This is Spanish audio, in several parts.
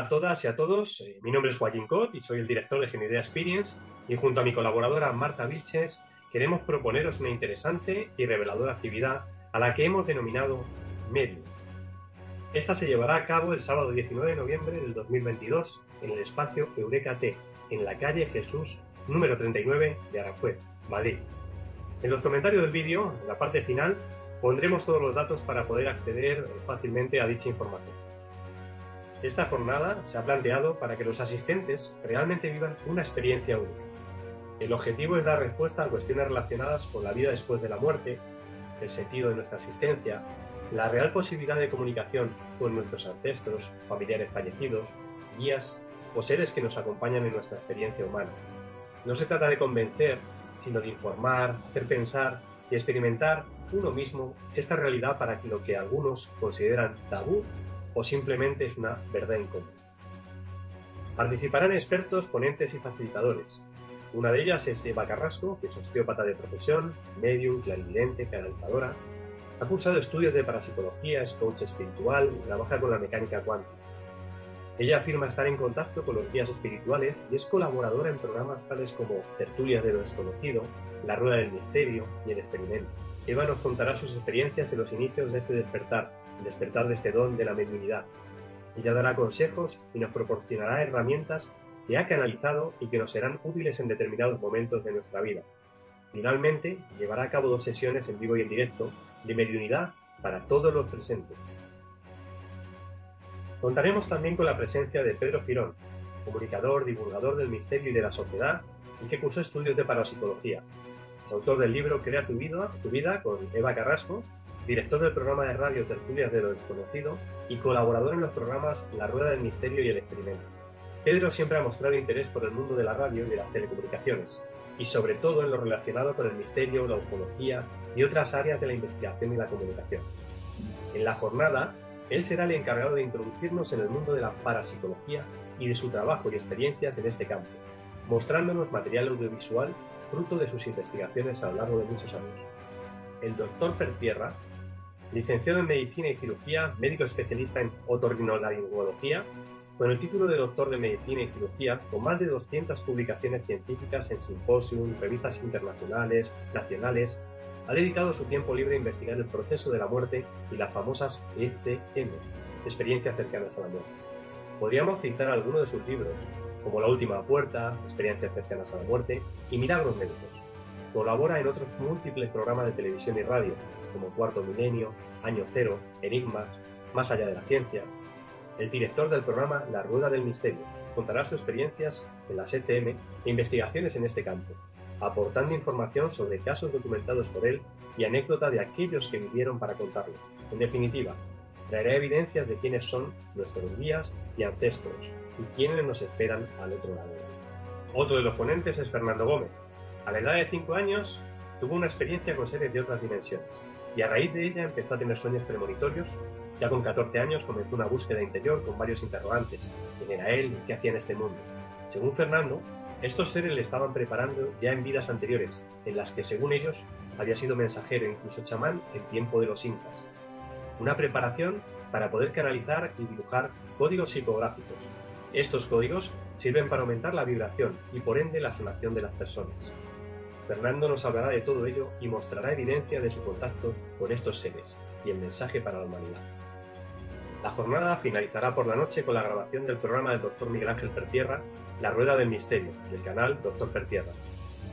A todas y a todos, eh, mi nombre es Joaquín Cot y soy el director de Geneidea Experience y junto a mi colaboradora Marta Vilches queremos proponeros una interesante y reveladora actividad a la que hemos denominado Medium. Esta se llevará a cabo el sábado 19 de noviembre del 2022 en el espacio Eureka T, en la calle Jesús número 39 de Aranjuez, Madrid. En los comentarios del vídeo, en la parte final, pondremos todos los datos para poder acceder fácilmente a dicha información. Esta jornada se ha planteado para que los asistentes realmente vivan una experiencia única. El objetivo es dar respuesta a cuestiones relacionadas con la vida después de la muerte, el sentido de nuestra existencia, la real posibilidad de comunicación con nuestros ancestros, familiares fallecidos, guías o seres que nos acompañan en nuestra experiencia humana. No se trata de convencer, sino de informar, hacer pensar y experimentar uno mismo esta realidad para que lo que algunos consideran tabú o simplemente es una verdad incómoda. Participarán expertos, ponentes y facilitadores. Una de ellas es Eva Carrasco, que es osteópata de profesión, medium, clarividente, canalizadora. Ha cursado estudios de parapsicología, es coach espiritual y trabaja con la mecánica cuántica. Ella afirma estar en contacto con los guías espirituales y es colaboradora en programas tales como Tertulias de lo Desconocido, La Rueda del Misterio y El Experimento. Eva nos contará sus experiencias en los inicios de este despertar, el despertar de este don de la mediunidad. Ella dará consejos y nos proporcionará herramientas que ha canalizado y que nos serán útiles en determinados momentos de nuestra vida. Finalmente, llevará a cabo dos sesiones en vivo y en directo de mediunidad para todos los presentes. Contaremos también con la presencia de Pedro Girón, comunicador, divulgador del misterio y de la sociedad y que cursó estudios de parapsicología. Autor del libro Crea tu vida, tu vida con Eva Carrasco, director del programa de radio Tertulias de lo Desconocido y colaborador en los programas La Rueda del Misterio y El Experimento. Pedro siempre ha mostrado interés por el mundo de la radio y de las telecomunicaciones, y sobre todo en lo relacionado con el misterio, la ufología y otras áreas de la investigación y la comunicación. En la jornada, él será el encargado de introducirnos en el mundo de la parapsicología y de su trabajo y experiencias en este campo, mostrándonos material audiovisual fruto de sus investigaciones a lo largo de muchos años. El doctor Pertierra, licenciado en Medicina y Cirugía, médico especialista en otorrinolaringología, con el título de doctor de Medicina y Cirugía, con más de 200 publicaciones científicas en simposium, revistas internacionales, nacionales, ha dedicado su tiempo libre a investigar el proceso de la muerte y las famosas ECM, experiencias cercanas a la muerte. Podríamos citar algunos de sus libros, como La Última Puerta, Experiencias cercanas a la muerte y Milagros Médicos. Colabora en otros múltiples programas de televisión y radio, como Cuarto Milenio, Año Cero, Enigmas, Más allá de la ciencia. Es director del programa La Rueda del Misterio. Contará sus experiencias en las ECM e investigaciones en este campo, aportando información sobre casos documentados por él y anécdota de aquellos que vivieron para contarlo. En definitiva, traerá evidencias de quiénes son nuestros guías y ancestros y quiénes nos esperan al otro lado. Otro de los ponentes es Fernando Gómez. A la edad de 5 años tuvo una experiencia con seres de otras dimensiones y a raíz de ella empezó a tener sueños premonitorios. Ya con 14 años comenzó una búsqueda interior con varios interrogantes. ¿Quién era él qué hacía en este mundo? Según Fernando, estos seres le estaban preparando ya en vidas anteriores, en las que según ellos había sido mensajero e incluso chamán en tiempo de los incas. Una preparación para poder canalizar y dibujar códigos psicográficos. Estos códigos sirven para aumentar la vibración y por ende la sanación de las personas. Fernando nos hablará de todo ello y mostrará evidencia de su contacto con estos seres y el mensaje para la humanidad. La jornada finalizará por la noche con la grabación del programa del Dr. Miguel Ángel Pertierra, La Rueda del Misterio, del canal Dr. Pertierra.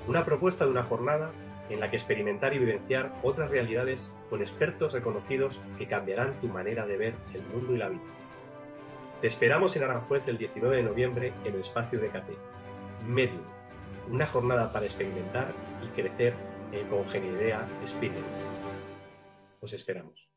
Una propuesta de una jornada en la que experimentar y vivenciar otras realidades con expertos reconocidos que cambiarán tu manera de ver el mundo y la vida. Te esperamos en Aranjuez el 19 de noviembre en el espacio de KT. Medium, una jornada para experimentar y crecer en Congeniidea Experience. Os esperamos.